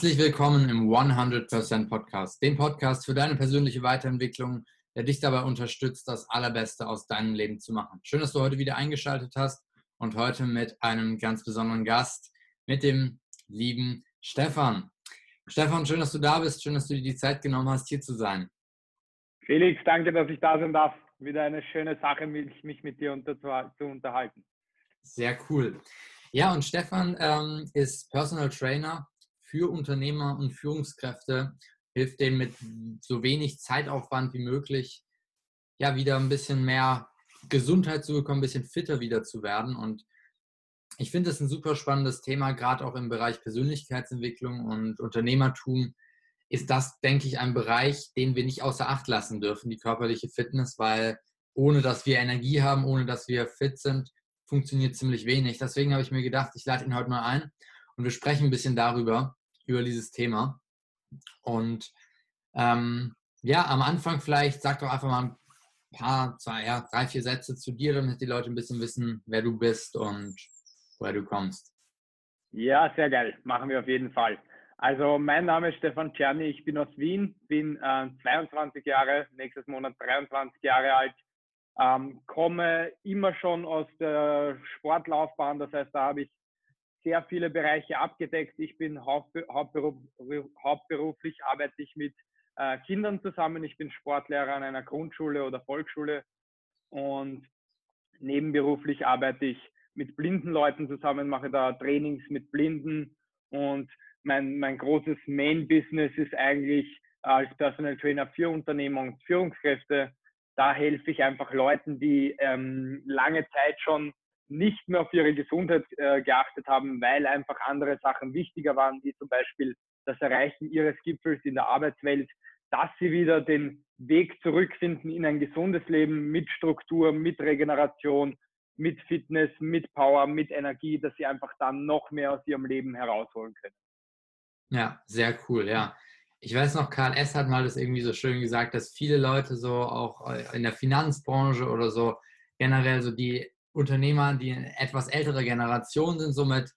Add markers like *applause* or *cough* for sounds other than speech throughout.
Herzlich willkommen im 100% Podcast, dem Podcast für deine persönliche Weiterentwicklung, der dich dabei unterstützt, das Allerbeste aus deinem Leben zu machen. Schön, dass du heute wieder eingeschaltet hast und heute mit einem ganz besonderen Gast, mit dem lieben Stefan. Stefan, schön, dass du da bist. Schön, dass du dir die Zeit genommen hast, hier zu sein. Felix, danke, dass ich da sein darf. Wieder eine schöne Sache, mich mit dir unter, zu unterhalten. Sehr cool. Ja, und Stefan ähm, ist Personal Trainer für Unternehmer und Führungskräfte, hilft denen mit so wenig Zeitaufwand wie möglich, ja, wieder ein bisschen mehr Gesundheit zu bekommen, ein bisschen fitter wieder zu werden. Und ich finde es ein super spannendes Thema, gerade auch im Bereich Persönlichkeitsentwicklung und Unternehmertum ist das, denke ich, ein Bereich, den wir nicht außer Acht lassen dürfen, die körperliche Fitness, weil ohne dass wir Energie haben, ohne dass wir fit sind, funktioniert ziemlich wenig. Deswegen habe ich mir gedacht, ich lade ihn heute mal ein und wir sprechen ein bisschen darüber, über dieses Thema. Und ähm, ja, am Anfang vielleicht sag doch einfach mal ein paar, zwei, ja, drei, vier Sätze zu dir, damit die Leute ein bisschen wissen, wer du bist und woher du kommst. Ja, sehr geil. Machen wir auf jeden Fall. Also mein Name ist Stefan Czerny, ich bin aus Wien, bin äh, 22 Jahre, nächstes Monat 23 Jahre alt, ähm, komme immer schon aus der Sportlaufbahn, das heißt, da habe ich sehr viele Bereiche abgedeckt. Ich bin hauptberuf, hauptberuflich, arbeite ich mit äh, Kindern zusammen. Ich bin Sportlehrer an einer Grundschule oder Volksschule und nebenberuflich arbeite ich mit blinden Leuten zusammen, mache da Trainings mit Blinden und mein, mein großes Main-Business ist eigentlich als Personal Trainer für Unternehmer und Führungskräfte. Da helfe ich einfach Leuten, die ähm, lange Zeit schon nicht mehr auf ihre Gesundheit äh, geachtet haben, weil einfach andere Sachen wichtiger waren, wie zum Beispiel das Erreichen ihres Gipfels in der Arbeitswelt, dass sie wieder den Weg zurückfinden in ein gesundes Leben mit Struktur, mit Regeneration, mit Fitness, mit Power, mit Energie, dass sie einfach dann noch mehr aus ihrem Leben herausholen können. Ja, sehr cool, ja. Ich weiß noch, Karl S. hat mal das irgendwie so schön gesagt, dass viele Leute so auch in der Finanzbranche oder so generell so die Unternehmer, die eine etwas ältere Generation sind, so mit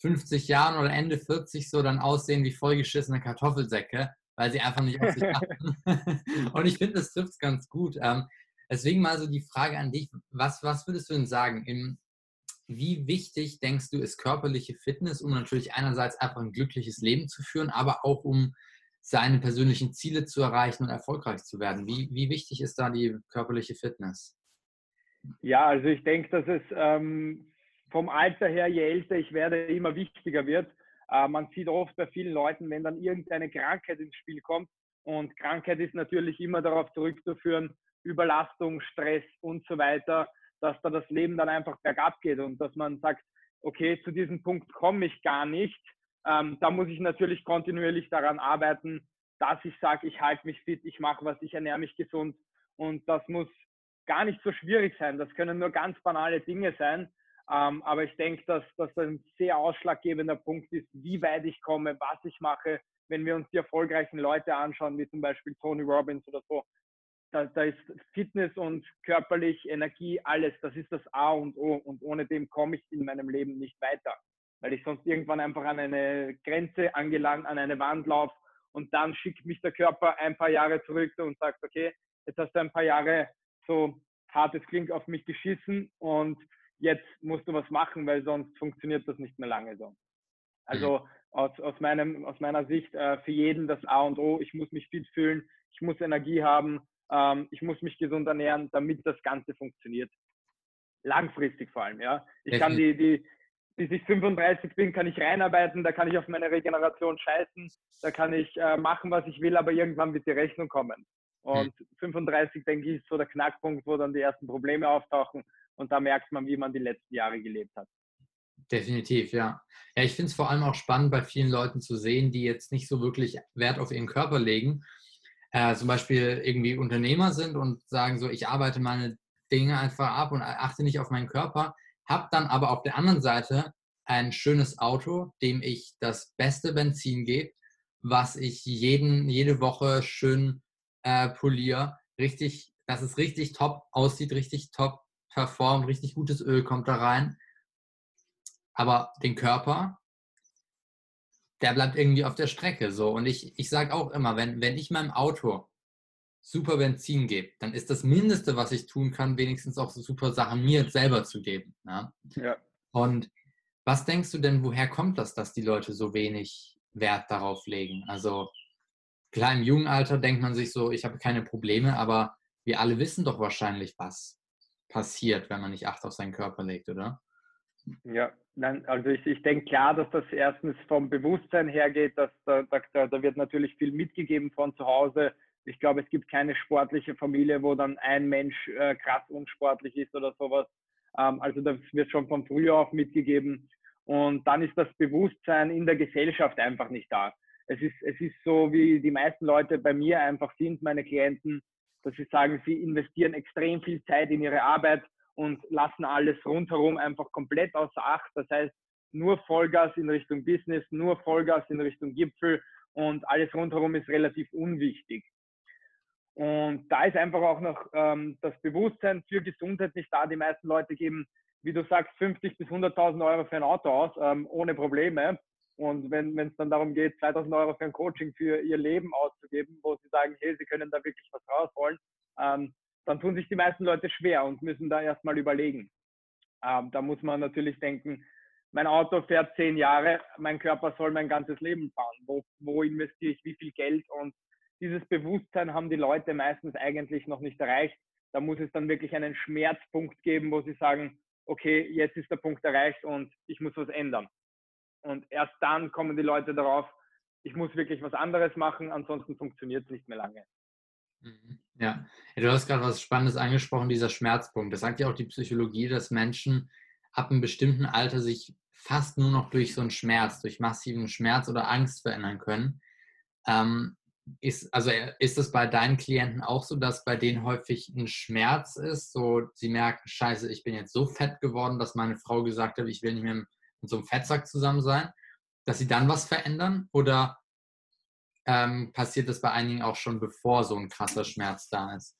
50 Jahren oder Ende 40 so dann aussehen wie vollgeschissene Kartoffelsäcke, weil sie einfach nicht auf sich *laughs* achten. Und ich finde, das trifft es ganz gut. Ähm, deswegen mal so die Frage an dich, was, was würdest du denn sagen, im, wie wichtig denkst du, ist körperliche Fitness, um natürlich einerseits einfach ein glückliches Leben zu führen, aber auch um seine persönlichen Ziele zu erreichen und erfolgreich zu werden? Wie, wie wichtig ist da die körperliche Fitness? Ja, also ich denke, dass es ähm, vom Alter her, je älter ich werde, immer wichtiger wird. Äh, man sieht oft bei vielen Leuten, wenn dann irgendeine Krankheit ins Spiel kommt, und Krankheit ist natürlich immer darauf zurückzuführen, Überlastung, Stress und so weiter, dass da das Leben dann einfach bergab geht und dass man sagt, okay, zu diesem Punkt komme ich gar nicht. Ähm, da muss ich natürlich kontinuierlich daran arbeiten, dass ich sage, ich halte mich fit, ich mache was, ich ernähre mich gesund und das muss gar nicht so schwierig sein. Das können nur ganz banale Dinge sein. Ähm, aber ich denke, dass das ein sehr ausschlaggebender Punkt ist, wie weit ich komme, was ich mache. Wenn wir uns die erfolgreichen Leute anschauen, wie zum Beispiel Tony Robbins oder so, da, da ist Fitness und körperlich Energie alles. Das ist das A und O. Und ohne dem komme ich in meinem Leben nicht weiter, weil ich sonst irgendwann einfach an eine Grenze angelangt, an eine Wand laufe und dann schickt mich der Körper ein paar Jahre zurück und sagt, okay, jetzt hast du ein paar Jahre so hart es klingt, auf mich geschissen und jetzt musst du was machen, weil sonst funktioniert das nicht mehr lange so. Also mhm. aus, aus, meinem, aus meiner Sicht äh, für jeden das A und O, ich muss mich fit fühlen, ich muss Energie haben, ähm, ich muss mich gesund ernähren, damit das Ganze funktioniert. Langfristig vor allem, ja. Ich kann die, die, bis ich 35 bin, kann ich reinarbeiten, da kann ich auf meine Regeneration scheißen, da kann ich äh, machen, was ich will, aber irgendwann wird die Rechnung kommen. Hm. Und hm. 35, denke ich, ist so der Knackpunkt, wo dann die ersten Probleme auftauchen. Und da merkt man, wie man die letzten Jahre gelebt hat. Definitiv, ja. Ja, ich finde es vor allem auch spannend, bei vielen Leuten zu sehen, die jetzt nicht so wirklich Wert auf ihren Körper legen. Äh, zum Beispiel irgendwie Unternehmer sind und sagen so, ich arbeite meine Dinge einfach ab und achte nicht auf meinen Körper, habe dann aber auf der anderen Seite ein schönes Auto, dem ich das beste Benzin gebe, was ich jeden, jede Woche schön äh, poliere, richtig, dass es richtig top aussieht, richtig top performt, richtig gutes Öl kommt da rein. Aber den Körper, der bleibt irgendwie auf der Strecke. So. Und ich, ich sage auch immer, wenn, wenn ich meinem Auto super Benzin gebe, dann ist das Mindeste, was ich tun kann, wenigstens auch so super Sachen mir selber zu geben. Ja? ja. Und was denkst du denn, woher kommt das, dass die Leute so wenig Wert darauf legen? Also klar, im jungen Alter denkt man sich so, ich habe keine Probleme, aber wir alle wissen doch wahrscheinlich, was passiert, wenn man nicht Acht auf seinen Körper legt, oder? Ja, nein, also ich, ich denke klar, dass das erstens vom Bewusstsein hergeht, dass da, da, da wird natürlich viel mitgegeben von zu Hause. Ich glaube, es gibt keine sportliche Familie, wo dann ein Mensch äh, krass unsportlich ist oder sowas. Ähm, also das wird schon von früher auf mitgegeben. Und dann ist das Bewusstsein in der Gesellschaft einfach nicht da. Es ist, es ist so, wie die meisten Leute bei mir einfach sind, meine Klienten, dass sie sagen, sie investieren extrem viel Zeit in ihre Arbeit und lassen alles rundherum einfach komplett außer Acht. Das heißt, nur Vollgas in Richtung Business, nur Vollgas in Richtung Gipfel und alles rundherum ist relativ unwichtig. Und da ist einfach auch noch ähm, das Bewusstsein für Gesundheit nicht da. Die meisten Leute geben, wie du sagst, 50 bis 100.000 Euro für ein Auto aus, ähm, ohne Probleme. Und wenn es dann darum geht, 2.000 Euro für ein Coaching für ihr Leben auszugeben, wo sie sagen, hey, sie können da wirklich was rausholen, ähm, dann tun sich die meisten Leute schwer und müssen da erstmal überlegen. Ähm, da muss man natürlich denken, mein Auto fährt zehn Jahre, mein Körper soll mein ganzes Leben fahren. Wo, wo investiere ich wie viel Geld? Und dieses Bewusstsein haben die Leute meistens eigentlich noch nicht erreicht. Da muss es dann wirklich einen Schmerzpunkt geben, wo sie sagen, okay, jetzt ist der Punkt erreicht und ich muss was ändern. Und erst dann kommen die Leute darauf, ich muss wirklich was anderes machen, ansonsten funktioniert es nicht mehr lange. Mhm. Ja, du hast gerade was Spannendes angesprochen, dieser Schmerzpunkt. Das sagt ja auch die Psychologie, dass Menschen ab einem bestimmten Alter sich fast nur noch durch so einen Schmerz, durch massiven Schmerz oder Angst verändern können. Ähm, ist, also ist es bei deinen Klienten auch so, dass bei denen häufig ein Schmerz ist? So, sie merken, scheiße, ich bin jetzt so fett geworden, dass meine Frau gesagt hat, ich will nicht mehr mit so einem Fettsack zusammen sein, dass sie dann was verändern? Oder ähm, passiert das bei einigen auch schon, bevor so ein krasser Schmerz da ist?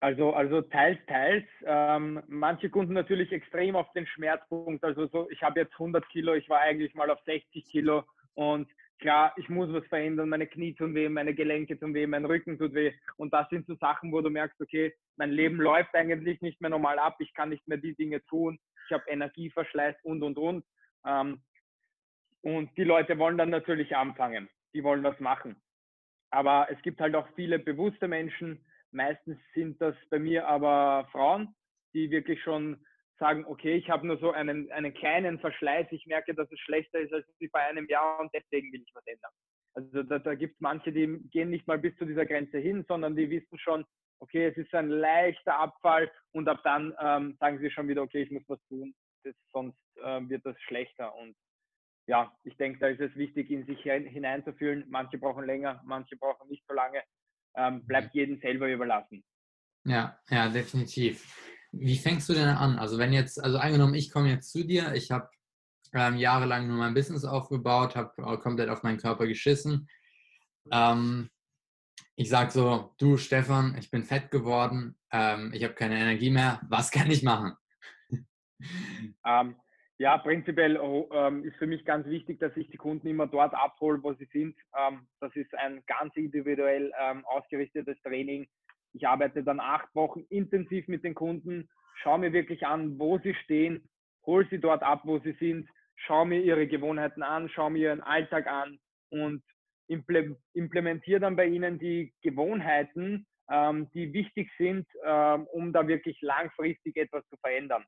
Also, also teils, teils. Ähm, manche Kunden natürlich extrem auf den Schmerzpunkt. Also so, ich habe jetzt 100 Kilo, ich war eigentlich mal auf 60 Kilo und klar, ich muss was verändern. Meine Knie tun weh, meine Gelenke tun weh, mein Rücken tut weh. Und das sind so Sachen, wo du merkst, okay, mein Leben läuft eigentlich nicht mehr normal ab. Ich kann nicht mehr die Dinge tun. Ich habe Energieverschleiß und, und, und. Ähm, und die Leute wollen dann natürlich anfangen die wollen das machen. Aber es gibt halt auch viele bewusste Menschen. Meistens sind das bei mir aber Frauen, die wirklich schon sagen, okay, ich habe nur so einen, einen kleinen Verschleiß, ich merke, dass es schlechter ist als bei einem Jahr und deswegen will ich was ändern. Also da, da gibt es manche, die gehen nicht mal bis zu dieser Grenze hin, sondern die wissen schon, okay, es ist ein leichter Abfall und ab dann ähm, sagen sie schon wieder, okay, ich muss was tun, das, sonst ähm, wird das schlechter. Und ja, ich denke, da ist es wichtig, in sich hineinzufühlen. Manche brauchen länger, manche brauchen nicht so lange. Ähm, bleibt jedem selber überlassen. Ja, ja, definitiv. Wie fängst du denn an? Also wenn jetzt, also angenommen, ich komme jetzt zu dir, ich habe ähm, jahrelang nur mein Business aufgebaut, habe komplett auf meinen Körper geschissen. Ähm, ich sage so, du Stefan, ich bin fett geworden, ähm, ich habe keine Energie mehr, was kann ich machen? Ähm, ja, prinzipiell oh, ähm, ist für mich ganz wichtig, dass ich die Kunden immer dort abhole, wo sie sind. Ähm, das ist ein ganz individuell ähm, ausgerichtetes Training. Ich arbeite dann acht Wochen intensiv mit den Kunden, schaue mir wirklich an, wo sie stehen, hole sie dort ab, wo sie sind, schaue mir ihre Gewohnheiten an, schaue mir ihren Alltag an und implementiere dann bei ihnen die Gewohnheiten, ähm, die wichtig sind, ähm, um da wirklich langfristig etwas zu verändern.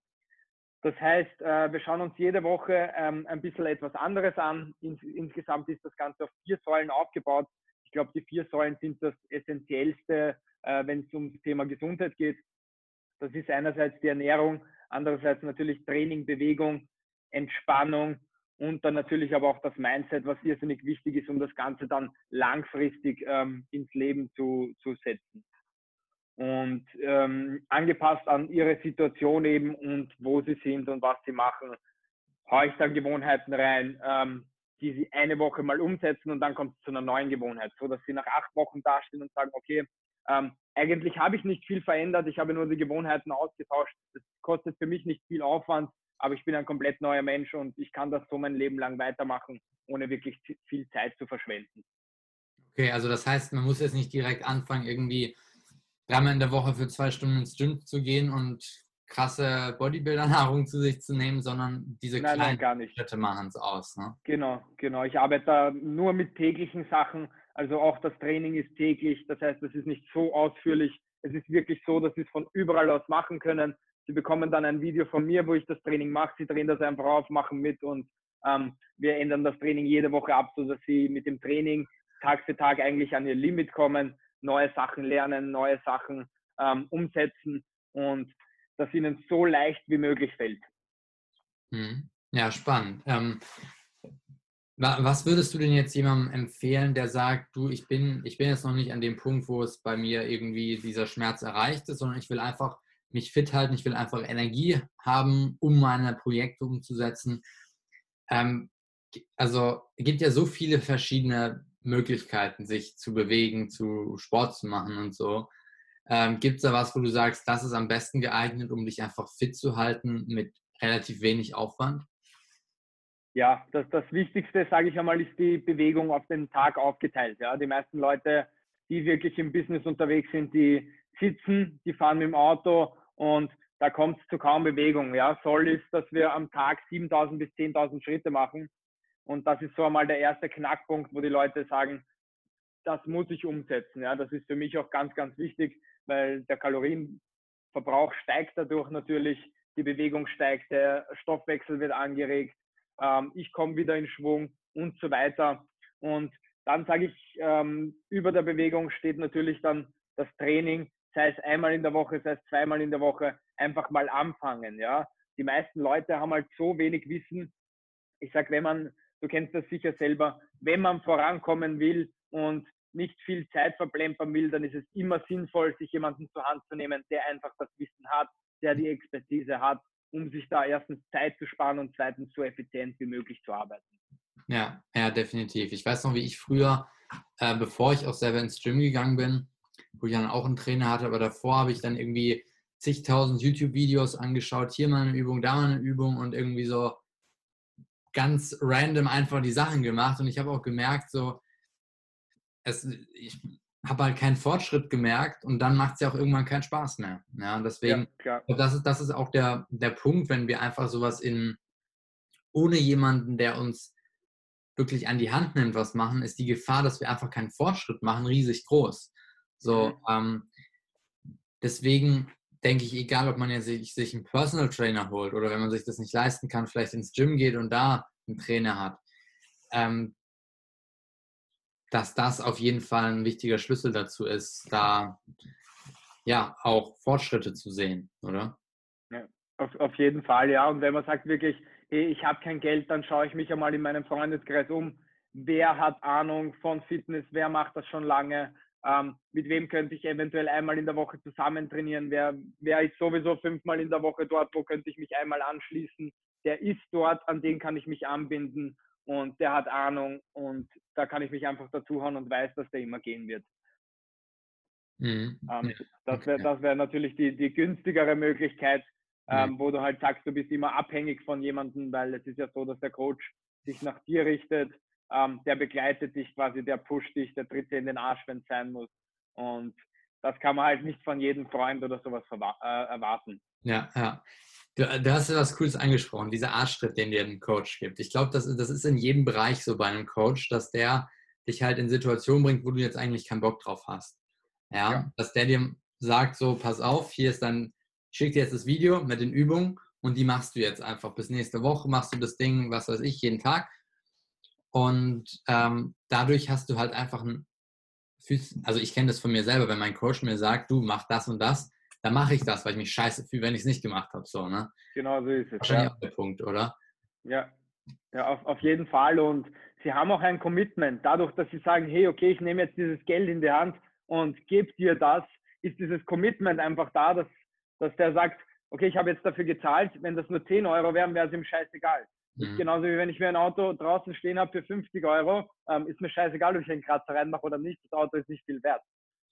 Das heißt, äh, wir schauen uns jede Woche ähm, ein bisschen etwas anderes an. insgesamt ist das Ganze auf vier Säulen aufgebaut. Ich glaube, die vier Säulen sind das Essentiellste, äh, wenn es ums Thema Gesundheit geht. Das ist einerseits die Ernährung, andererseits natürlich Training, Bewegung, Entspannung und dann natürlich aber auch das Mindset, was irrsinnig wichtig ist, um das Ganze dann langfristig ähm, ins Leben zu, zu setzen und ähm, angepasst an ihre Situation eben und wo sie sind und was sie machen, haue ich dann Gewohnheiten rein, ähm, die sie eine Woche mal umsetzen und dann kommt es zu einer neuen Gewohnheit, so dass sie nach acht Wochen dastehen und sagen, okay, ähm, eigentlich habe ich nicht viel verändert, ich habe nur die Gewohnheiten ausgetauscht. Das kostet für mich nicht viel Aufwand, aber ich bin ein komplett neuer Mensch und ich kann das so mein Leben lang weitermachen, ohne wirklich viel Zeit zu verschwenden. Okay, also das heißt, man muss jetzt nicht direkt anfangen, irgendwie dreimal in der Woche für zwei Stunden ins Gym zu gehen und krasse Bodybuilder-Nahrung zu sich zu nehmen, sondern diese nein, kleinen nein, Schritte machen es aus. Ne? Genau, genau. Ich arbeite da nur mit täglichen Sachen. Also auch das Training ist täglich. Das heißt, es ist nicht so ausführlich. Es ist wirklich so, dass Sie es von überall aus machen können. Sie bekommen dann ein Video von mir, wo ich das Training mache. Sie drehen das einfach auf, machen mit und ähm, wir ändern das Training jede Woche ab, sodass Sie mit dem Training Tag für Tag eigentlich an Ihr Limit kommen, neue Sachen lernen, neue Sachen ähm, umsetzen und dass ihnen so leicht wie möglich fällt. Hm. Ja, spannend. Ähm, was würdest du denn jetzt jemandem empfehlen, der sagt, du, ich bin, ich bin jetzt noch nicht an dem Punkt, wo es bei mir irgendwie dieser Schmerz erreicht ist, sondern ich will einfach mich fit halten, ich will einfach Energie haben, um meine Projekte umzusetzen. Ähm, also es gibt ja so viele verschiedene Möglichkeiten, sich zu bewegen, zu Sport zu machen und so. Ähm, Gibt es da was, wo du sagst, das ist am besten geeignet, um dich einfach fit zu halten mit relativ wenig Aufwand? Ja, das, das Wichtigste, sage ich einmal, ist die Bewegung auf den Tag aufgeteilt. Ja, die meisten Leute, die wirklich im Business unterwegs sind, die sitzen, die fahren mit dem Auto und da kommt es zu kaum Bewegung. Ja, soll ist, dass wir am Tag 7.000 bis 10.000 Schritte machen und das ist so einmal der erste Knackpunkt, wo die Leute sagen, das muss ich umsetzen. Ja, das ist für mich auch ganz, ganz wichtig, weil der Kalorienverbrauch steigt dadurch natürlich, die Bewegung steigt, der Stoffwechsel wird angeregt, ähm, ich komme wieder in Schwung und so weiter. Und dann sage ich, ähm, über der Bewegung steht natürlich dann das Training, sei es einmal in der Woche, sei es zweimal in der Woche, einfach mal anfangen. Ja, die meisten Leute haben halt so wenig Wissen. Ich sage, wenn man, du kennst das sicher selber, wenn man vorankommen will und nicht viel Zeit verplempern will, dann ist es immer sinnvoll, sich jemanden zur Hand zu nehmen, der einfach das Wissen hat, der die Expertise hat, um sich da erstens Zeit zu sparen und zweitens so effizient wie möglich zu arbeiten. Ja, ja, definitiv. Ich weiß noch, wie ich früher, äh, bevor ich auch selber ins Gym gegangen bin, wo ich dann auch einen Trainer hatte, aber davor habe ich dann irgendwie zigtausend YouTube-Videos angeschaut, hier mal eine Übung, da mal eine Übung und irgendwie so ganz random einfach die Sachen gemacht. Und ich habe auch gemerkt, so, es, ich habe halt keinen Fortschritt gemerkt und dann macht es ja auch irgendwann keinen Spaß mehr. Ja, und deswegen, ja, das, ist, das ist auch der, der Punkt, wenn wir einfach sowas in, ohne jemanden, der uns wirklich an die Hand nimmt, was machen, ist die Gefahr, dass wir einfach keinen Fortschritt machen, riesig groß. So, mhm. ähm, deswegen denke ich, egal ob man jetzt sich, sich einen Personal Trainer holt oder wenn man sich das nicht leisten kann, vielleicht ins Gym geht und da einen Trainer hat, ähm, dass das auf jeden Fall ein wichtiger Schlüssel dazu ist, da ja auch Fortschritte zu sehen, oder? Ja, auf, auf jeden Fall, ja. Und wenn man sagt wirklich, hey, ich habe kein Geld, dann schaue ich mich einmal in meinem Freundeskreis um. Wer hat Ahnung von Fitness? Wer macht das schon lange? Ähm, mit wem könnte ich eventuell einmal in der Woche zusammen trainieren? Wer, wer ist sowieso fünfmal in der Woche dort? Wo könnte ich mich einmal anschließen? Der ist dort, an den kann ich mich anbinden und der hat Ahnung und da kann ich mich einfach dazuhauen und weiß, dass der immer gehen wird. Mhm. Ähm, das wäre das wär natürlich die, die günstigere Möglichkeit, ähm, mhm. wo du halt sagst, du bist immer abhängig von jemandem, weil es ist ja so, dass der Coach sich nach dir richtet, ähm, der begleitet dich quasi, der pusht dich, der tritt dir in den Arsch, wenn es sein muss. Und das kann man halt nicht von jedem Freund oder sowas äh, erwarten. Ja, ja. Du, du hast ja was Cooles angesprochen, dieser Arschtritt, den dir ein Coach gibt. Ich glaube, das, das ist in jedem Bereich so bei einem Coach, dass der dich halt in Situationen bringt, wo du jetzt eigentlich keinen Bock drauf hast. Ja, ja. dass der dir sagt, so, pass auf, hier ist dann, schick dir jetzt das Video mit den Übungen und die machst du jetzt einfach. Bis nächste Woche machst du das Ding, was weiß ich, jeden Tag. Und ähm, dadurch hast du halt einfach ein also ich kenne das von mir selber, wenn mein Coach mir sagt, du mach das und das, dann mache ich das, weil ich mich scheiße fühle, wenn ich es nicht gemacht habe. So, ne? Genau so ist es. Wahrscheinlich ja. auch der Punkt, oder? Ja, ja auf, auf jeden Fall. Und sie haben auch ein Commitment. Dadurch, dass sie sagen, hey, okay, ich nehme jetzt dieses Geld in die Hand und gebe dir das, ist dieses Commitment einfach da, dass, dass der sagt, okay, ich habe jetzt dafür gezahlt, wenn das nur 10 Euro wären, wäre es ihm scheißegal. Mhm. Genauso wie wenn ich mir ein Auto draußen stehen habe für 50 Euro, ähm, ist mir scheißegal, ob ich einen Kratzer reinmache oder nicht, das Auto ist nicht viel wert.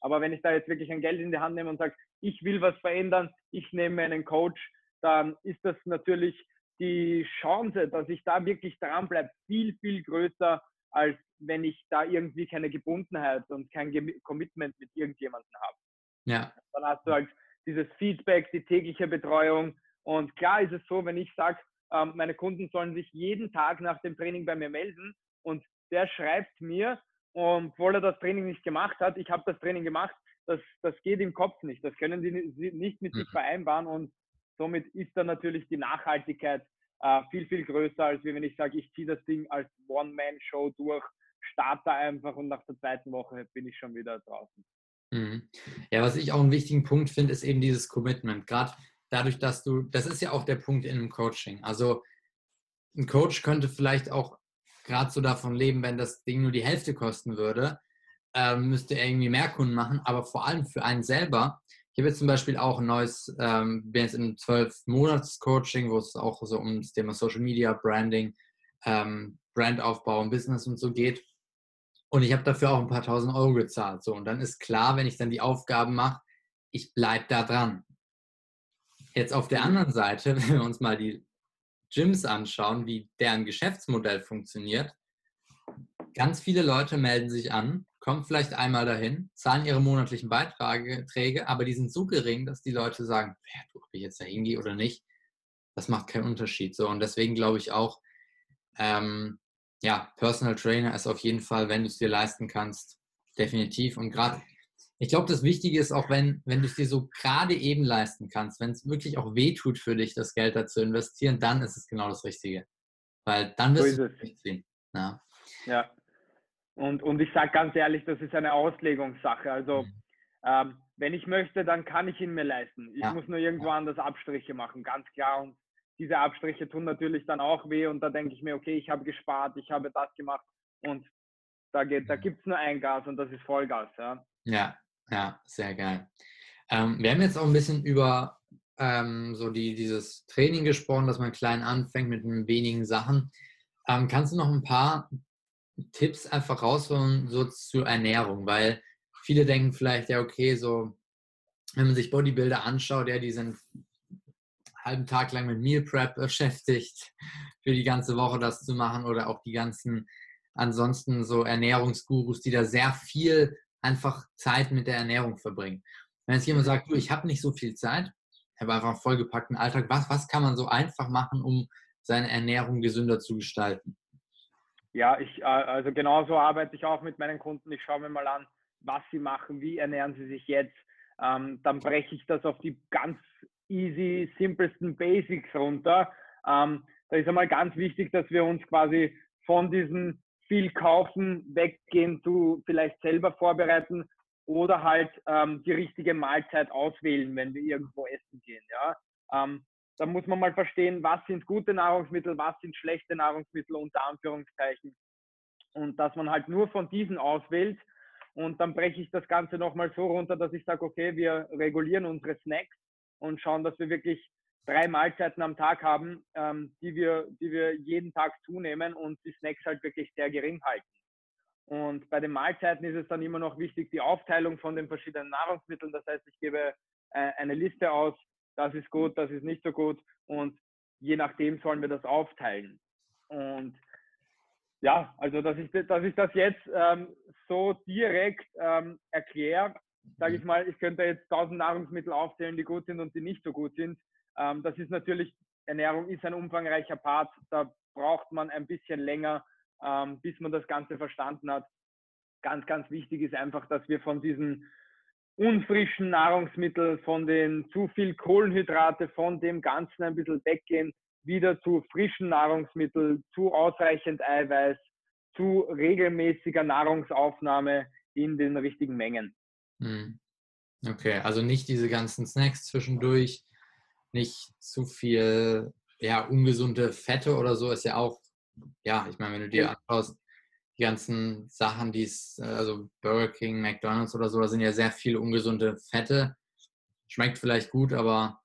Aber wenn ich da jetzt wirklich ein Geld in die Hand nehme und sage, ich will was verändern, ich nehme einen Coach, dann ist das natürlich die Chance, dass ich da wirklich dranbleibe, viel, viel größer, als wenn ich da irgendwie keine Gebundenheit und kein Commitment mit irgendjemandem habe. Ja. Dann hast du halt dieses Feedback, die tägliche Betreuung. Und klar ist es so, wenn ich sage, ähm, meine Kunden sollen sich jeden Tag nach dem Training bei mir melden und der schreibt mir, obwohl er das Training nicht gemacht hat, ich habe das Training gemacht, das, das geht im Kopf nicht. Das können sie nicht mit sich mhm. vereinbaren und somit ist dann natürlich die Nachhaltigkeit äh, viel, viel größer, als wenn ich sage, ich ziehe das Ding als One-Man-Show durch, starte einfach und nach der zweiten Woche bin ich schon wieder draußen. Mhm. Ja, was ich auch einen wichtigen Punkt finde, ist eben dieses Commitment. Gerade dadurch, dass du, das ist ja auch der Punkt in einem Coaching. Also ein Coach könnte vielleicht auch gerade so davon leben, wenn das Ding nur die Hälfte kosten würde, ähm, müsste er irgendwie mehr Kunden machen, aber vor allem für einen selber. Ich habe jetzt zum Beispiel auch ein neues, ähm, bin jetzt in zwölf Monats Coaching, wo es auch so um das Thema Social Media, Branding, ähm, Brandaufbau und Business und so geht. Und ich habe dafür auch ein paar tausend Euro gezahlt. So, und dann ist klar, wenn ich dann die Aufgaben mache, ich bleibe da dran. Jetzt auf der anderen Seite, *laughs* wenn wir uns mal die Gyms anschauen, wie deren Geschäftsmodell funktioniert, ganz viele Leute melden sich an, kommen vielleicht einmal dahin, zahlen ihre monatlichen Beiträge, aber die sind so gering, dass die Leute sagen, ja, ob ich jetzt da hingehe oder nicht, das macht keinen Unterschied. So, und deswegen glaube ich auch, ähm, ja, Personal Trainer ist auf jeden Fall, wenn du es dir leisten kannst, definitiv. Und gerade, ich glaube, das Wichtige ist auch, wenn, wenn du es dir so gerade eben leisten kannst, wenn es wirklich auch wehtut für dich, das Geld dazu investieren, dann ist es genau das Richtige. Weil dann wirst so du es durchziehen. Ja. ja. Und, und ich sage ganz ehrlich, das ist eine Auslegungssache. Also, mhm. ähm, wenn ich möchte, dann kann ich ihn mir leisten. Ich ja. muss nur irgendwo ja. anders Abstriche machen, ganz klar. Und diese Abstriche tun natürlich dann auch weh und da denke ich mir, okay, ich habe gespart, ich habe das gemacht und da, geht, da mhm. gibt es nur ein Gas und das ist Vollgas. Ja, ja, ja sehr geil. Ähm, wir haben jetzt auch ein bisschen über ähm, so die, dieses Training gesprochen, dass man klein anfängt mit wenigen Sachen. Ähm, kannst du noch ein paar Tipps einfach rausholen, so zur Ernährung? Weil viele denken vielleicht, ja, okay, so, wenn man sich Bodybuilder anschaut, ja, die sind halben Tag lang mit Meal Prep *laughs* beschäftigt, für die ganze Woche das zu machen oder auch die ganzen ansonsten so Ernährungsgurus, die da sehr viel einfach Zeit mit der Ernährung verbringen. Wenn jetzt jemand sagt, du, ich habe nicht so viel Zeit, ich habe einfach einen vollgepackten Alltag, was, was kann man so einfach machen, um seine Ernährung gesünder zu gestalten? Ja, ich, äh, also genauso arbeite ich auch mit meinen Kunden. Ich schaue mir mal an, was sie machen, wie ernähren sie sich jetzt. Ähm, dann breche ich das auf die ganz easy, simpelsten Basics runter. Ähm, da ist einmal ganz wichtig, dass wir uns quasi von diesem viel kaufen weggehen zu vielleicht selber vorbereiten oder halt ähm, die richtige Mahlzeit auswählen, wenn wir irgendwo essen gehen. Ja? Ähm, da muss man mal verstehen, was sind gute Nahrungsmittel, was sind schlechte Nahrungsmittel unter Anführungszeichen. Und dass man halt nur von diesen auswählt. Und dann breche ich das Ganze nochmal so runter, dass ich sage, okay, wir regulieren unsere Snacks und schauen, dass wir wirklich drei Mahlzeiten am Tag haben, ähm, die, wir, die wir jeden Tag zunehmen und die Snacks halt wirklich sehr gering halten. Und bei den Mahlzeiten ist es dann immer noch wichtig, die Aufteilung von den verschiedenen Nahrungsmitteln. Das heißt, ich gebe äh, eine Liste aus, das ist gut, das ist nicht so gut und je nachdem sollen wir das aufteilen. Und ja, also dass ich, dass ich das jetzt ähm, so direkt ähm, erkläre, sage ich mhm. mal, ich könnte jetzt tausend Nahrungsmittel aufzählen, die gut sind und die nicht so gut sind. Ähm, das ist natürlich, Ernährung ist ein umfangreicher Part, da braucht man ein bisschen länger, ähm, bis man das Ganze verstanden hat. Ganz, ganz wichtig ist einfach, dass wir von diesen unfrischen Nahrungsmitteln, von den zu viel Kohlenhydrate, von dem Ganzen ein bisschen weggehen, wieder zu frischen Nahrungsmitteln, zu ausreichend Eiweiß, zu regelmäßiger Nahrungsaufnahme in den richtigen Mengen. Hm. Okay, also nicht diese ganzen Snacks zwischendurch, nicht zu viel ja, ungesunde Fette oder so ist ja auch, ja, ich meine, wenn du dir anschaust, die ganzen Sachen, die es, also Burger King, McDonalds oder so, da sind ja sehr viele ungesunde Fette. Schmeckt vielleicht gut, aber.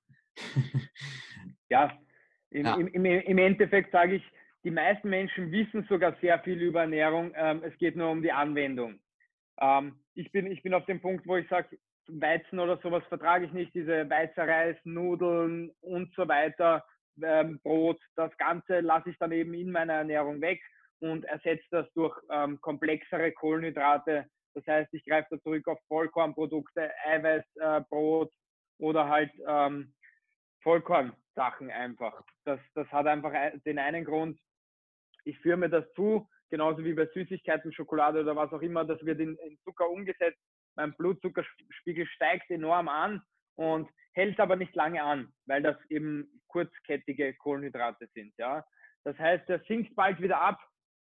ja, *laughs* im, ja. Im, im, Endeffekt sage ich, die meisten Menschen wissen sogar sehr viel über Ernährung. Ähm, es geht nur um die Anwendung. Ähm, ich, bin, ich bin auf dem Punkt, wo ich sage, Weizen oder sowas vertrage ich nicht, diese weißer Reis, Nudeln und so weiter, ähm, Brot. Das Ganze lasse ich dann eben in meiner Ernährung weg und ersetze das durch ähm, komplexere Kohlenhydrate. Das heißt, ich greife da zurück auf Vollkornprodukte, Eiweißbrot äh, oder halt ähm, Vollkornsachen einfach. Das, das hat einfach den einen Grund, ich führe mir das zu, genauso wie bei Süßigkeiten, Schokolade oder was auch immer, das wird in, in Zucker umgesetzt. Mein Blutzuckerspiegel steigt enorm an und hält aber nicht lange an, weil das eben kurzkettige Kohlenhydrate sind. Ja? Das heißt, er sinkt bald wieder ab.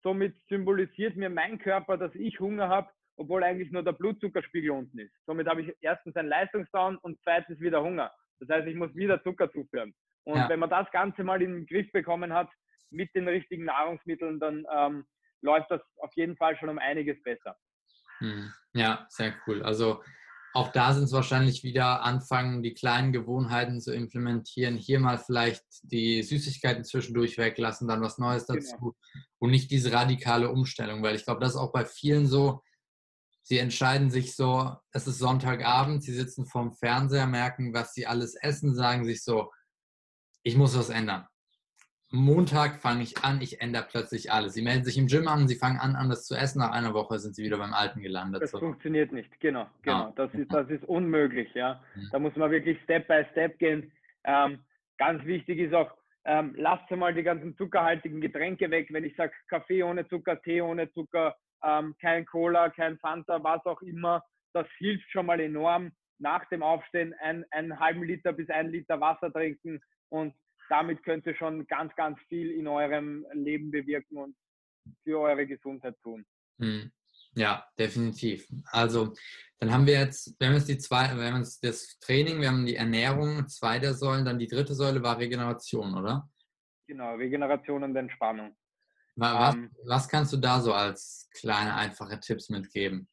Somit symbolisiert mir mein Körper, dass ich Hunger habe, obwohl eigentlich nur der Blutzuckerspiegel unten ist. Somit habe ich erstens einen Leistungsdown und zweitens wieder Hunger. Das heißt, ich muss wieder Zucker zuführen. Und ja. wenn man das Ganze mal in den Griff bekommen hat mit den richtigen Nahrungsmitteln, dann ähm, läuft das auf jeden Fall schon um einiges besser. Hm. Ja, sehr cool. Also auch da sind es wahrscheinlich wieder anfangen, die kleinen Gewohnheiten zu implementieren. Hier mal vielleicht die Süßigkeiten zwischendurch weglassen, dann was Neues genau. dazu genau. und nicht diese radikale Umstellung, weil ich glaube, das ist auch bei vielen so. Sie entscheiden sich so, es ist Sonntagabend, sie sitzen vorm Fernseher, merken, was sie alles essen, sagen sich so, ich muss was ändern. Montag fange ich an, ich ändere plötzlich alles. Sie melden sich im Gym an, sie fangen an, anders zu essen. Nach einer Woche sind sie wieder beim Alten gelandet. Das so. funktioniert nicht, genau, genau. Ja. Das, ist, das ist unmöglich, ja. Mhm. Da muss man wirklich Step by Step gehen. Ähm, ganz wichtig ist auch, ähm, lasst mal die ganzen zuckerhaltigen Getränke weg. Wenn ich sage Kaffee ohne Zucker, Tee ohne Zucker, ähm, kein Cola, kein Fanta, was auch immer, das hilft schon mal enorm. Nach dem Aufstehen ein, einen halben Liter bis ein Liter Wasser trinken und damit könnt ihr schon ganz, ganz viel in eurem Leben bewirken und für eure Gesundheit tun. Hm. Ja, definitiv. Also dann haben wir jetzt, wir haben jetzt die zwei, wir haben jetzt das Training, wir haben die Ernährung, zwei der Säulen, dann die dritte Säule war Regeneration, oder? Genau, Regeneration und Entspannung. Was, ähm, was kannst du da so als kleine, einfache Tipps mitgeben?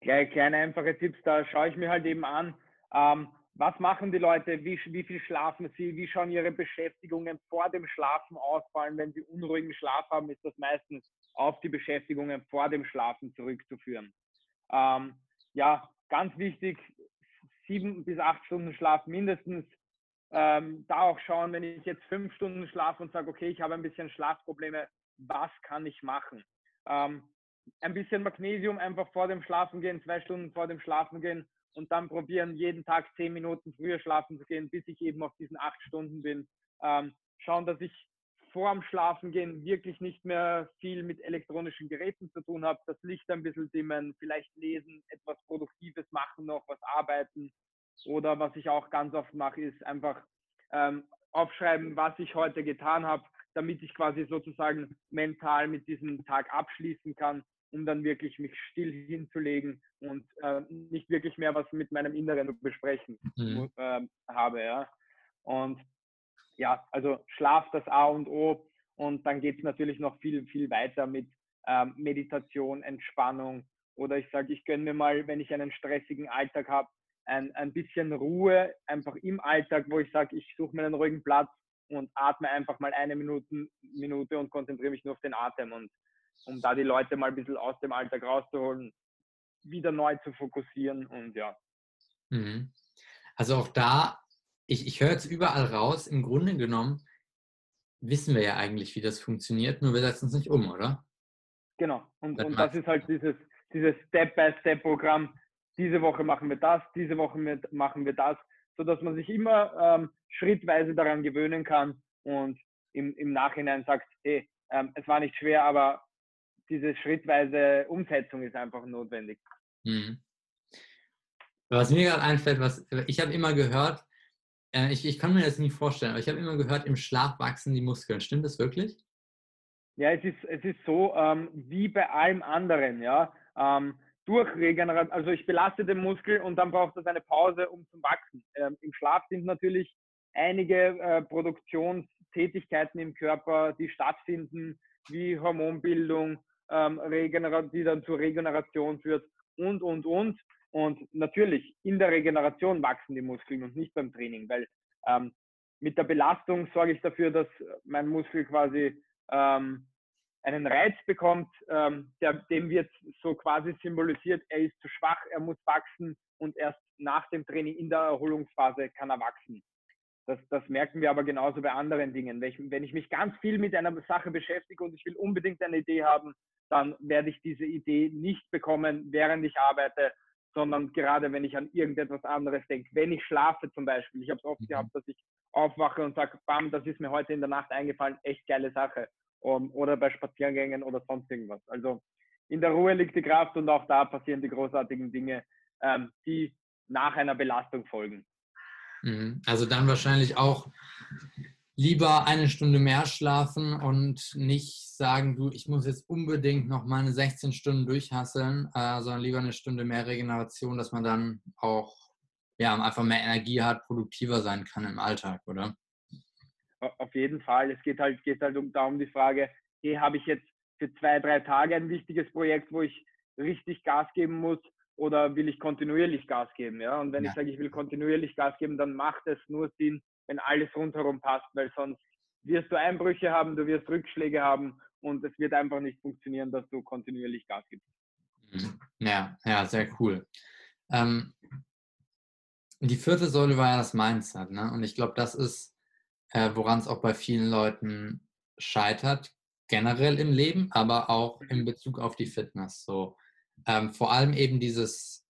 Kleine, kleine einfache Tipps, da schaue ich mir halt eben an, ähm, was machen die Leute, wie, wie viel schlafen sie, wie schauen ihre Beschäftigungen vor dem Schlafen aus, vor allem wenn sie unruhigen Schlaf haben, ist das meistens auf die Beschäftigungen vor dem Schlafen zurückzuführen. Ähm, ja, ganz wichtig, sieben bis acht Stunden Schlaf mindestens. Ähm, da auch schauen, wenn ich jetzt fünf Stunden schlafe und sage, okay, ich habe ein bisschen Schlafprobleme, was kann ich machen? Ähm, ein bisschen Magnesium einfach vor dem Schlafen gehen, zwei Stunden vor dem Schlafen gehen und dann probieren, jeden Tag zehn Minuten früher schlafen zu gehen, bis ich eben auf diesen acht Stunden bin. Ähm, schauen, dass ich vor dem Schlafengehen wirklich nicht mehr viel mit elektronischen Geräten zu tun habe, das Licht ein bisschen dimmen, vielleicht lesen, etwas Produktives machen noch, was arbeiten. Oder was ich auch ganz oft mache, ist einfach ähm, aufschreiben, was ich heute getan habe, damit ich quasi sozusagen mental mit diesem Tag abschließen kann um dann wirklich mich still hinzulegen und äh, nicht wirklich mehr was mit meinem Inneren besprechen mhm. äh, habe. Ja. Und ja, also Schlaf das A und O und dann geht es natürlich noch viel, viel weiter mit ähm, Meditation, Entspannung oder ich sage, ich gönne mir mal, wenn ich einen stressigen Alltag habe, ein, ein bisschen Ruhe einfach im Alltag, wo ich sage, ich suche mir einen ruhigen Platz und atme einfach mal eine Minute, Minute und konzentriere mich nur auf den Atem und um da die Leute mal ein bisschen aus dem Alltag rauszuholen, wieder neu zu fokussieren und ja. Mhm. Also auch da, ich, ich höre jetzt überall raus, im Grunde genommen wissen wir ja eigentlich, wie das funktioniert, nur wir setzen es nicht um, oder? Genau. Und das, und das ist halt dieses, dieses Step-by-Step-Programm. Diese Woche machen wir das, diese Woche machen wir das, sodass man sich immer ähm, schrittweise daran gewöhnen kann und im, im Nachhinein sagt, hey, ähm, es war nicht schwer, aber diese schrittweise Umsetzung ist einfach notwendig. Mhm. Was mir gerade einfällt, was ich habe immer gehört, äh, ich, ich kann mir das nie vorstellen, aber ich habe immer gehört, im Schlaf wachsen die Muskeln. Stimmt das wirklich? Ja, es ist, es ist so, ähm, wie bei allem anderen, ja. Ähm, durch Regeneration, also ich belaste den Muskel und dann braucht es eine Pause, um zu wachsen. Ähm, Im Schlaf sind natürlich einige äh, Produktionstätigkeiten im Körper, die stattfinden, wie Hormonbildung, ähm, die dann zur Regeneration führt und, und, und. Und natürlich, in der Regeneration wachsen die Muskeln und nicht beim Training, weil ähm, mit der Belastung sorge ich dafür, dass mein Muskel quasi ähm, einen Reiz bekommt, ähm, der, dem wird so quasi symbolisiert, er ist zu schwach, er muss wachsen und erst nach dem Training in der Erholungsphase kann er wachsen. Das, das merken wir aber genauso bei anderen Dingen. Wenn ich, wenn ich mich ganz viel mit einer Sache beschäftige und ich will unbedingt eine Idee haben, dann werde ich diese Idee nicht bekommen, während ich arbeite, sondern gerade wenn ich an irgendetwas anderes denke. Wenn ich schlafe zum Beispiel. Ich habe es oft mhm. gehabt, dass ich aufwache und sage, bam, das ist mir heute in der Nacht eingefallen, echt geile Sache. Um, oder bei Spaziergängen oder sonst irgendwas. Also in der Ruhe liegt die Kraft und auch da passieren die großartigen Dinge, ähm, die nach einer Belastung folgen. Mhm. Also dann wahrscheinlich auch lieber eine Stunde mehr schlafen und nicht sagen, du, ich muss jetzt unbedingt noch meine 16 Stunden durchhasseln, äh, sondern lieber eine Stunde mehr Regeneration, dass man dann auch ja, einfach mehr Energie hat, produktiver sein kann im Alltag, oder? Auf jeden Fall. Es geht halt, geht halt um, darum die Frage, hey, habe ich jetzt für zwei, drei Tage ein wichtiges Projekt, wo ich richtig Gas geben muss oder will ich kontinuierlich Gas geben? Ja? Und wenn ja. ich sage, ich will kontinuierlich Gas geben, dann macht es nur Sinn, wenn alles rundherum passt, weil sonst wirst du Einbrüche haben, du wirst Rückschläge haben und es wird einfach nicht funktionieren, dass du kontinuierlich Gas gibst. Mhm. Ja, ja, sehr cool. Ähm, die vierte Säule war ja das Mindset, ne? Und ich glaube, das ist, äh, woran es auch bei vielen Leuten scheitert, generell im Leben, aber auch in Bezug auf die Fitness. So, ähm, vor allem eben dieses,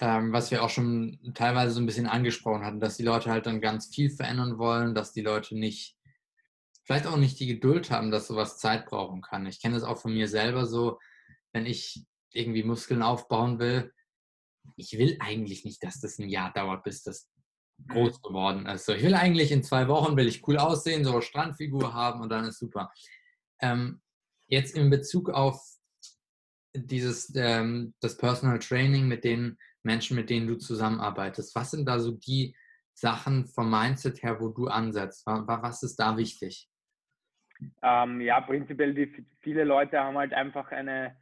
ähm, was wir auch schon teilweise so ein bisschen angesprochen hatten, dass die Leute halt dann ganz viel verändern wollen, dass die Leute nicht, vielleicht auch nicht die Geduld haben, dass sowas Zeit brauchen kann. Ich kenne das auch von mir selber so, wenn ich irgendwie Muskeln aufbauen will, ich will eigentlich nicht, dass das ein Jahr dauert, bis das groß geworden ist. So, ich will eigentlich in zwei Wochen, will ich cool aussehen, so eine Strandfigur haben und dann ist super. Ähm, jetzt in Bezug auf dieses, ähm, das Personal Training mit den Menschen, mit denen du zusammenarbeitest, was sind da so die Sachen vom Mindset her, wo du ansetzt? Was ist da wichtig? Ähm, ja, prinzipiell, die, viele Leute haben halt einfach eine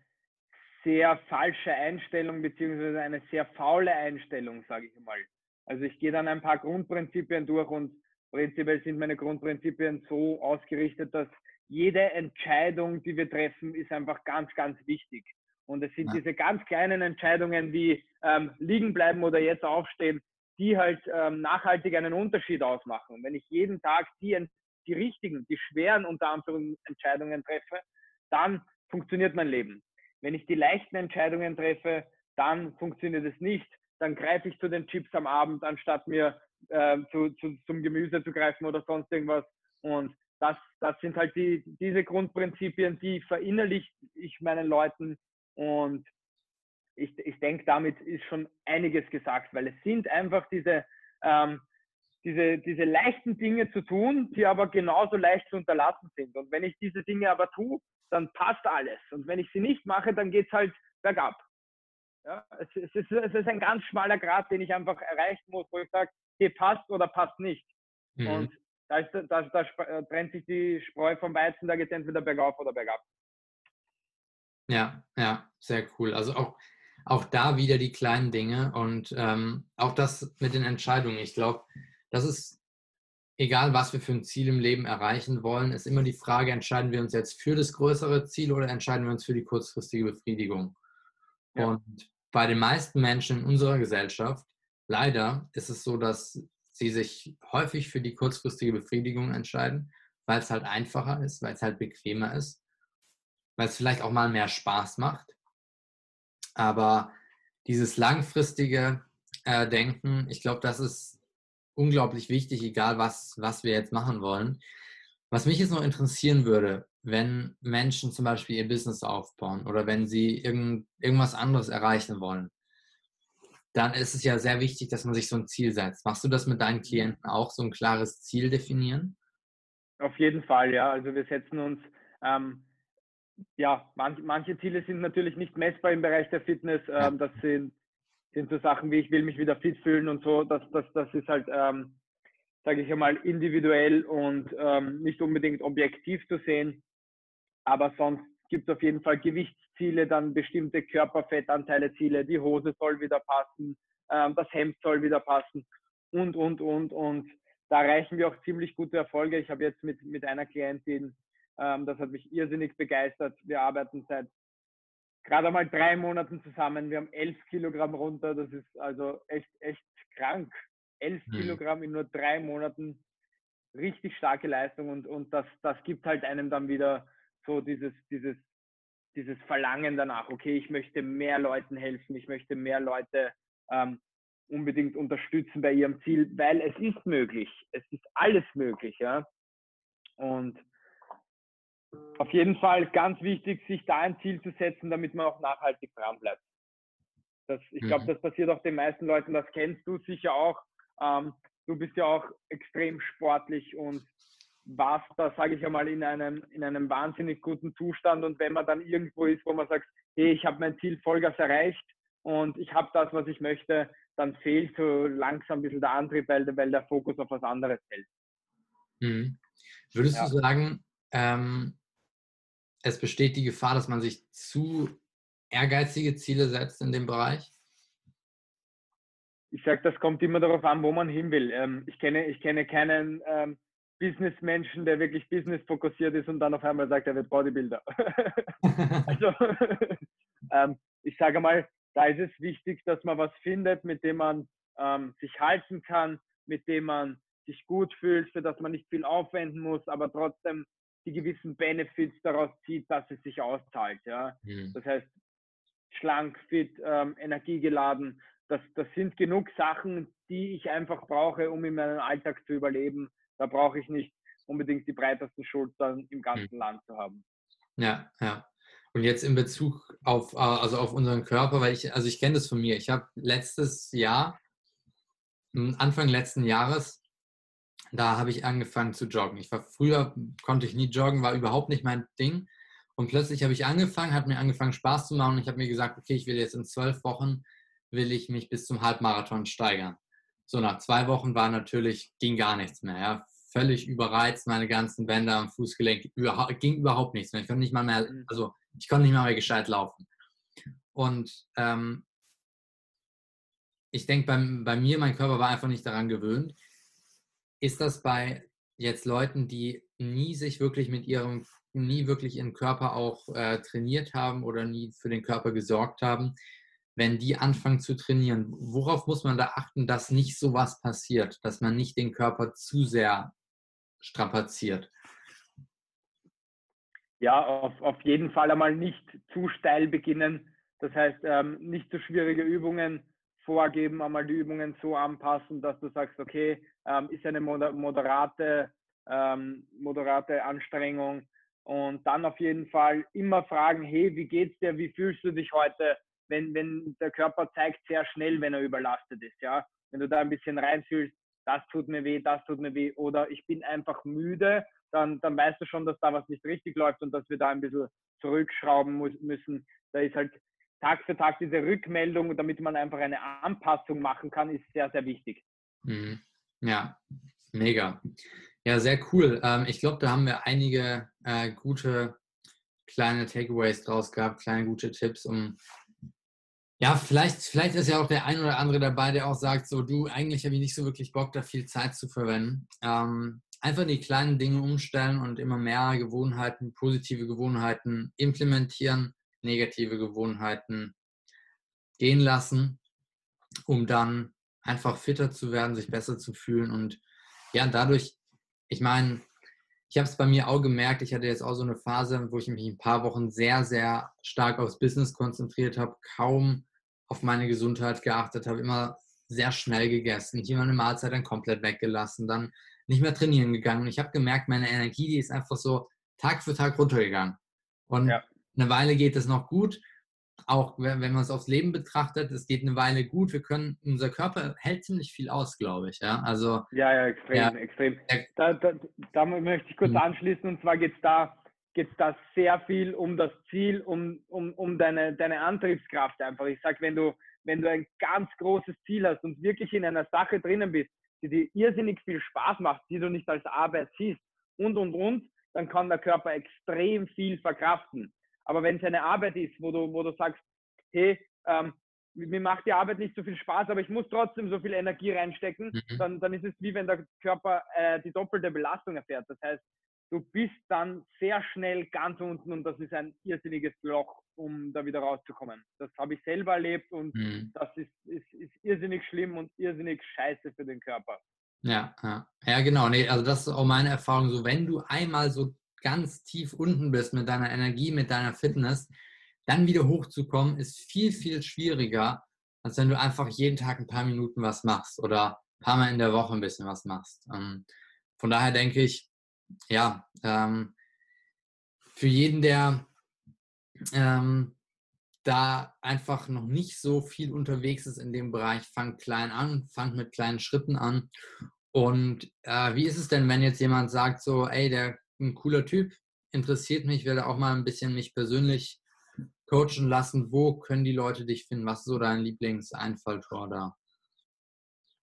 sehr falsche Einstellung beziehungsweise eine sehr faule Einstellung, sage ich mal. Also ich gehe dann ein paar Grundprinzipien durch und prinzipiell sind meine Grundprinzipien so ausgerichtet, dass jede Entscheidung, die wir treffen, ist einfach ganz, ganz wichtig. Und es sind ja. diese ganz kleinen Entscheidungen wie ähm, liegen bleiben oder jetzt aufstehen, die halt ähm, nachhaltig einen Unterschied ausmachen. Und wenn ich jeden Tag die, die richtigen, die schweren unter Anführungszeichen Entscheidungen treffe, dann funktioniert mein Leben. Wenn ich die leichten Entscheidungen treffe, dann funktioniert es nicht. Dann greife ich zu den Chips am Abend, anstatt mir äh, zu, zu, zum Gemüse zu greifen oder sonst irgendwas. Und das, das sind halt die, diese Grundprinzipien, die verinnerliche ich meinen Leuten und ich, ich denke, damit ist schon einiges gesagt, weil es sind einfach diese, ähm, diese, diese leichten Dinge zu tun, die aber genauso leicht zu unterlassen sind. Und wenn ich diese Dinge aber tue, dann passt alles. Und wenn ich sie nicht mache, dann geht es halt bergab. Ja, es, es, ist, es ist ein ganz schmaler Grad, den ich einfach erreichen muss, wo ich sage, okay, passt oder passt nicht. Mhm. Und da, ist, da, da trennt sich die Spreu vom Weizen, da geht es entweder bergauf oder bergab. Ja, ja, sehr cool. Also auch, auch da wieder die kleinen Dinge und ähm, auch das mit den Entscheidungen. Ich glaube, das ist egal, was wir für ein Ziel im Leben erreichen wollen, ist immer die Frage, entscheiden wir uns jetzt für das größere Ziel oder entscheiden wir uns für die kurzfristige Befriedigung? Ja. Und bei den meisten Menschen in unserer Gesellschaft, leider ist es so, dass sie sich häufig für die kurzfristige Befriedigung entscheiden, weil es halt einfacher ist, weil es halt bequemer ist weil es vielleicht auch mal mehr Spaß macht. Aber dieses langfristige äh, Denken, ich glaube, das ist unglaublich wichtig, egal was, was wir jetzt machen wollen. Was mich jetzt noch interessieren würde, wenn Menschen zum Beispiel ihr Business aufbauen oder wenn sie irgend, irgendwas anderes erreichen wollen, dann ist es ja sehr wichtig, dass man sich so ein Ziel setzt. Machst du das mit deinen Klienten auch, so ein klares Ziel definieren? Auf jeden Fall, ja. Also wir setzen uns ähm, ja, manch, manche Ziele sind natürlich nicht messbar im Bereich der Fitness. Ähm, das sind, sind so Sachen wie ich will mich wieder fit fühlen und so. Das, das, das ist halt, ähm, sage ich einmal, individuell und ähm, nicht unbedingt objektiv zu sehen. Aber sonst gibt es auf jeden Fall Gewichtsziele, dann bestimmte Körperfettanteile, Ziele. Die Hose soll wieder passen, ähm, das Hemd soll wieder passen und, und, und. Und da erreichen wir auch ziemlich gute Erfolge. Ich habe jetzt mit, mit einer Klientin ähm, das hat mich irrsinnig begeistert. Wir arbeiten seit gerade einmal drei Monaten zusammen. Wir haben elf Kilogramm runter. Das ist also echt, echt krank. 11 mhm. Kilogramm in nur drei Monaten, richtig starke Leistung und, und das, das gibt halt einem dann wieder so dieses, dieses, dieses Verlangen danach, okay, ich möchte mehr Leuten helfen, ich möchte mehr Leute ähm, unbedingt unterstützen bei ihrem Ziel, weil es ist möglich, es ist alles möglich, ja. Und auf jeden Fall ganz wichtig, sich da ein Ziel zu setzen, damit man auch nachhaltig dran bleibt. Das, ich glaube, mhm. das passiert auch den meisten Leuten, das kennst du sicher auch. Ähm, du bist ja auch extrem sportlich und warst da, sage ich einmal, in einem, in einem wahnsinnig guten Zustand. Und wenn man dann irgendwo ist, wo man sagt, hey, ich habe mein Ziel Vollgas erreicht und ich habe das, was ich möchte, dann fehlt so langsam ein bisschen der Antrieb, weil, weil der Fokus auf was anderes fällt. Mhm. Würdest ja. du sagen, ähm, es besteht die Gefahr, dass man sich zu ehrgeizige Ziele setzt in dem Bereich? Ich sage, das kommt immer darauf an, wo man hin will. Ähm, ich, kenne, ich kenne keinen ähm, Businessmenschen, der wirklich business fokussiert ist und dann auf einmal sagt, er wird Bodybuilder. *laughs* also, *laughs* ähm, ich sage mal, da ist es wichtig, dass man was findet, mit dem man ähm, sich halten kann, mit dem man sich gut fühlt, für das man nicht viel aufwenden muss, aber trotzdem die gewissen Benefits daraus zieht, dass es sich auszahlt. Ja? Mhm. Das heißt, schlank, fit, ähm, energiegeladen, das, das sind genug Sachen, die ich einfach brauche, um in meinem Alltag zu überleben. Da brauche ich nicht unbedingt die breitesten Schultern im ganzen mhm. Land zu haben. Ja, ja. Und jetzt in Bezug auf, äh, also auf unseren Körper, weil ich, also ich kenne das von mir. Ich habe letztes Jahr, Anfang letzten Jahres, da habe ich angefangen zu joggen. Ich war früher, konnte ich nie joggen, war überhaupt nicht mein Ding. Und plötzlich habe ich angefangen, hat mir angefangen Spaß zu machen und ich habe mir gesagt, okay, ich will jetzt in zwölf Wochen, will ich mich bis zum Halbmarathon steigern. So nach zwei Wochen war natürlich, ging gar nichts mehr. Ja völlig überreizt, meine ganzen Bänder am Fußgelenk, überhaupt, ging überhaupt nichts mehr. Ich konnte nicht mal mehr, mhm. also ich konnte nicht mal mehr gescheit laufen. Und ähm, ich denke, bei, bei mir, mein Körper war einfach nicht daran gewöhnt. Ist das bei jetzt Leuten, die nie sich wirklich mit ihrem, nie wirklich ihren Körper auch äh, trainiert haben oder nie für den Körper gesorgt haben, wenn die anfangen zu trainieren, worauf muss man da achten, dass nicht so was passiert, dass man nicht den Körper zu sehr strapaziert? Ja, auf, auf jeden Fall einmal nicht zu steil beginnen. Das heißt, ähm, nicht zu schwierige Übungen vorgeben, einmal die Übungen so anpassen, dass du sagst, okay, ähm, ist eine moderate, ähm, moderate Anstrengung. Und dann auf jeden Fall immer fragen, hey, wie geht's dir, wie fühlst du dich heute, wenn, wenn der Körper zeigt sehr schnell, wenn er überlastet ist, ja. Wenn du da ein bisschen reinfühlst, das tut mir weh, das tut mir weh oder ich bin einfach müde, dann, dann weißt du schon, dass da was nicht richtig läuft und dass wir da ein bisschen zurückschrauben müssen. Da ist halt Tag für Tag diese Rückmeldung, damit man einfach eine Anpassung machen kann, ist sehr, sehr wichtig. Mhm. Ja, mega. Ja, sehr cool. Ähm, ich glaube, da haben wir einige äh, gute kleine Takeaways draus gehabt, kleine gute Tipps, um ja, vielleicht, vielleicht ist ja auch der ein oder andere dabei, der auch sagt, so du, eigentlich habe ich nicht so wirklich Bock, da viel Zeit zu verwenden. Ähm, einfach die kleinen Dinge umstellen und immer mehr Gewohnheiten, positive Gewohnheiten implementieren, negative Gewohnheiten gehen lassen, um dann einfach fitter zu werden, sich besser zu fühlen und ja, dadurch, ich meine, ich habe es bei mir auch gemerkt, ich hatte jetzt auch so eine Phase, wo ich mich ein paar Wochen sehr, sehr stark aufs Business konzentriert habe, kaum auf meine Gesundheit geachtet habe, immer sehr schnell gegessen, hier mal eine Mahlzeit dann komplett weggelassen, dann nicht mehr trainieren gegangen. Und ich habe gemerkt, meine Energie, die ist einfach so Tag für Tag runtergegangen. Und ja. Eine Weile geht es noch gut, auch wenn, wenn man es aufs Leben betrachtet, es geht eine Weile gut. Wir können, unser Körper hält ziemlich viel aus, glaube ich. Ja, also, ja, ja extrem, ja, extrem. Da, da, da, möchte ich kurz mhm. anschließen und zwar geht es da, geht's da sehr viel um das Ziel, um, um, um deine, deine Antriebskraft einfach. Ich sage, wenn du, wenn du ein ganz großes Ziel hast und wirklich in einer Sache drinnen bist, die dir irrsinnig viel Spaß macht, die du nicht als Arbeit siehst und, und, und, dann kann der Körper extrem viel verkraften. Aber wenn es eine Arbeit ist, wo du, wo du sagst, hey, ähm, mir macht die Arbeit nicht so viel Spaß, aber ich muss trotzdem so viel Energie reinstecken, mhm. dann, dann ist es wie wenn der Körper äh, die doppelte Belastung erfährt. Das heißt, du bist dann sehr schnell ganz unten und das ist ein irrsinniges Loch, um da wieder rauszukommen. Das habe ich selber erlebt und mhm. das ist, ist, ist irrsinnig schlimm und irrsinnig scheiße für den Körper. Ja, ja, ja genau. Nee, also das ist auch meine Erfahrung. So, wenn du einmal so ganz tief unten bist mit deiner Energie, mit deiner Fitness, dann wieder hochzukommen, ist viel, viel schwieriger, als wenn du einfach jeden Tag ein paar Minuten was machst oder ein paar Mal in der Woche ein bisschen was machst. Ähm, von daher denke ich, ja, ähm, für jeden, der ähm, da einfach noch nicht so viel unterwegs ist in dem Bereich, fangt klein an, fangt mit kleinen Schritten an. Und äh, wie ist es denn, wenn jetzt jemand sagt, so, ey, der ein cooler Typ, interessiert mich, will auch mal ein bisschen mich persönlich coachen lassen. Wo können die Leute dich finden? Was ist so dein Lieblingseinfalltor da?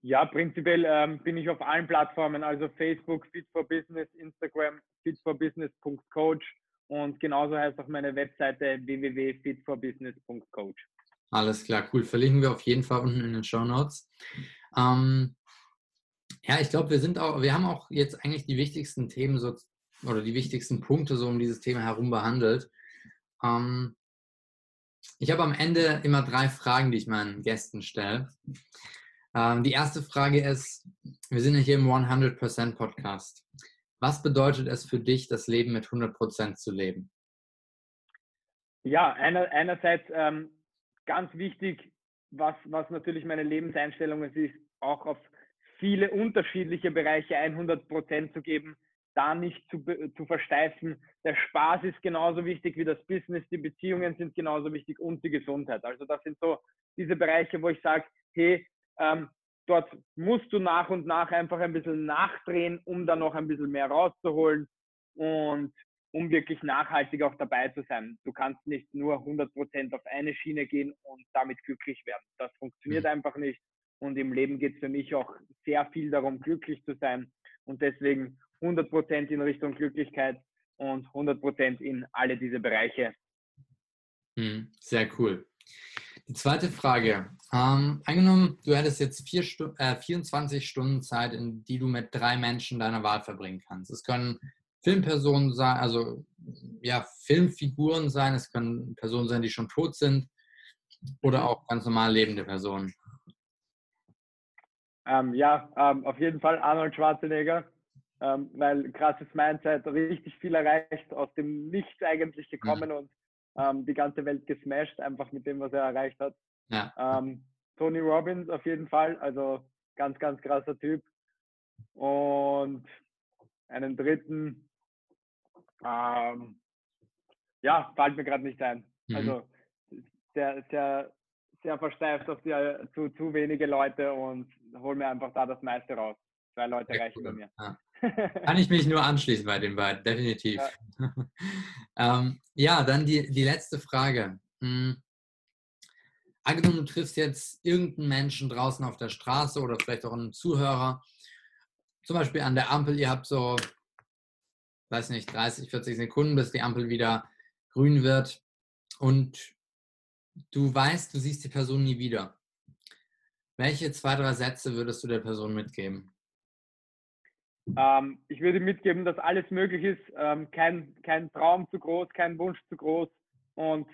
Ja, prinzipiell ähm, bin ich auf allen Plattformen, also Facebook, Fit for Business, Instagram, fitforbusiness.coach und genauso heißt auch meine Webseite www.fitforbusiness.coach. Alles klar, cool. Verlinken wir auf jeden Fall unten in den Show Notes. Ähm, ja, ich glaube, wir sind auch, wir haben auch jetzt eigentlich die wichtigsten Themen so oder die wichtigsten Punkte so um dieses Thema herum behandelt. Ähm, ich habe am Ende immer drei Fragen, die ich meinen Gästen stelle. Ähm, die erste Frage ist, wir sind ja hier im 100% Podcast. Was bedeutet es für dich, das Leben mit 100% zu leben? Ja, einer, einerseits ähm, ganz wichtig, was, was natürlich meine Lebenseinstellung ist, ist auch auf viele unterschiedliche Bereiche 100% zu geben, da nicht zu, zu versteifen. Der Spaß ist genauso wichtig wie das Business, die Beziehungen sind genauso wichtig und die Gesundheit. Also das sind so diese Bereiche, wo ich sage, hey, ähm, dort musst du nach und nach einfach ein bisschen nachdrehen, um da noch ein bisschen mehr rauszuholen und um wirklich nachhaltig auch dabei zu sein. Du kannst nicht nur 100% auf eine Schiene gehen und damit glücklich werden. Das funktioniert mhm. einfach nicht. Und im Leben geht es für mich auch sehr viel darum, glücklich zu sein. Und deswegen 100% in Richtung Glücklichkeit und 100% in alle diese Bereiche. Mhm. Sehr cool. Die zweite Frage. Ähm, angenommen, du hättest jetzt vier Stu äh, 24 Stunden Zeit, in die du mit drei Menschen deiner Wahl verbringen kannst. Es können Filmpersonen sein, also ja, Filmfiguren sein, es können Personen sein, die schon tot sind oder auch ganz normal lebende Personen. Ähm, ja, ähm, auf jeden Fall Arnold Schwarzenegger, ähm, weil krasses Mindset, richtig viel erreicht, aus dem Nichts eigentlich gekommen mhm. und ähm, die ganze Welt gesmashed, einfach mit dem, was er erreicht hat. Ja. Ähm, Tony Robbins auf jeden Fall, also ganz, ganz krasser Typ. Und einen dritten, ähm, ja, fällt mir gerade nicht ein. Mhm. Also sehr, sehr, sehr versteift auf die, zu, zu wenige Leute und hol mir einfach da das meiste raus. Zwei Leute reichen bei mir. Ja. Kann ich mich nur anschließen bei den beiden, definitiv. Ja, *laughs* ähm, ja dann die, die letzte Frage. Hm. Angenommen, du triffst jetzt irgendeinen Menschen draußen auf der Straße oder vielleicht auch einen Zuhörer, zum Beispiel an der Ampel, ihr habt so, weiß nicht, 30, 40 Sekunden, bis die Ampel wieder grün wird und du weißt, du siehst die Person nie wieder. Welche zwei, drei Sätze würdest du der Person mitgeben? Ähm, ich würde mitgeben, dass alles möglich ist. Ähm, kein, kein Traum zu groß, kein Wunsch zu groß. Und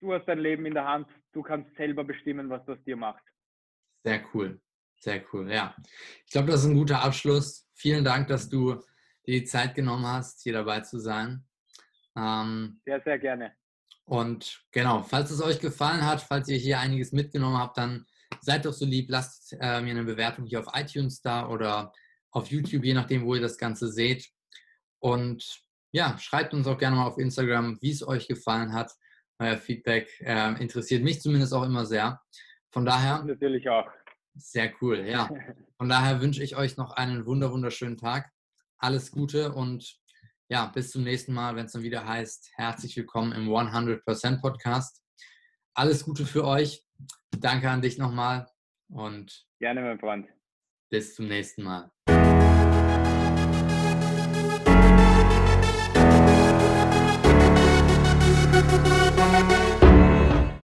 du hast dein Leben in der Hand. Du kannst selber bestimmen, was das dir macht. Sehr cool. Sehr cool, ja. Ich glaube, das ist ein guter Abschluss. Vielen Dank, dass du dir die Zeit genommen hast, hier dabei zu sein. Ähm, sehr, sehr gerne. Und genau, falls es euch gefallen hat, falls ihr hier einiges mitgenommen habt, dann seid doch so lieb, lasst äh, mir eine Bewertung hier auf iTunes da oder auf YouTube, je nachdem, wo ihr das Ganze seht. Und ja, schreibt uns auch gerne mal auf Instagram, wie es euch gefallen hat. Euer Feedback äh, interessiert mich zumindest auch immer sehr. Von daher. Natürlich auch. Sehr cool, ja. *laughs* Von daher wünsche ich euch noch einen wunder wunderschönen Tag. Alles Gute und ja, bis zum nächsten Mal, wenn es dann wieder heißt, herzlich willkommen im 100% Podcast. Alles Gute für euch. Danke an dich nochmal und gerne, mein Freund. Bis zum nächsten Mal.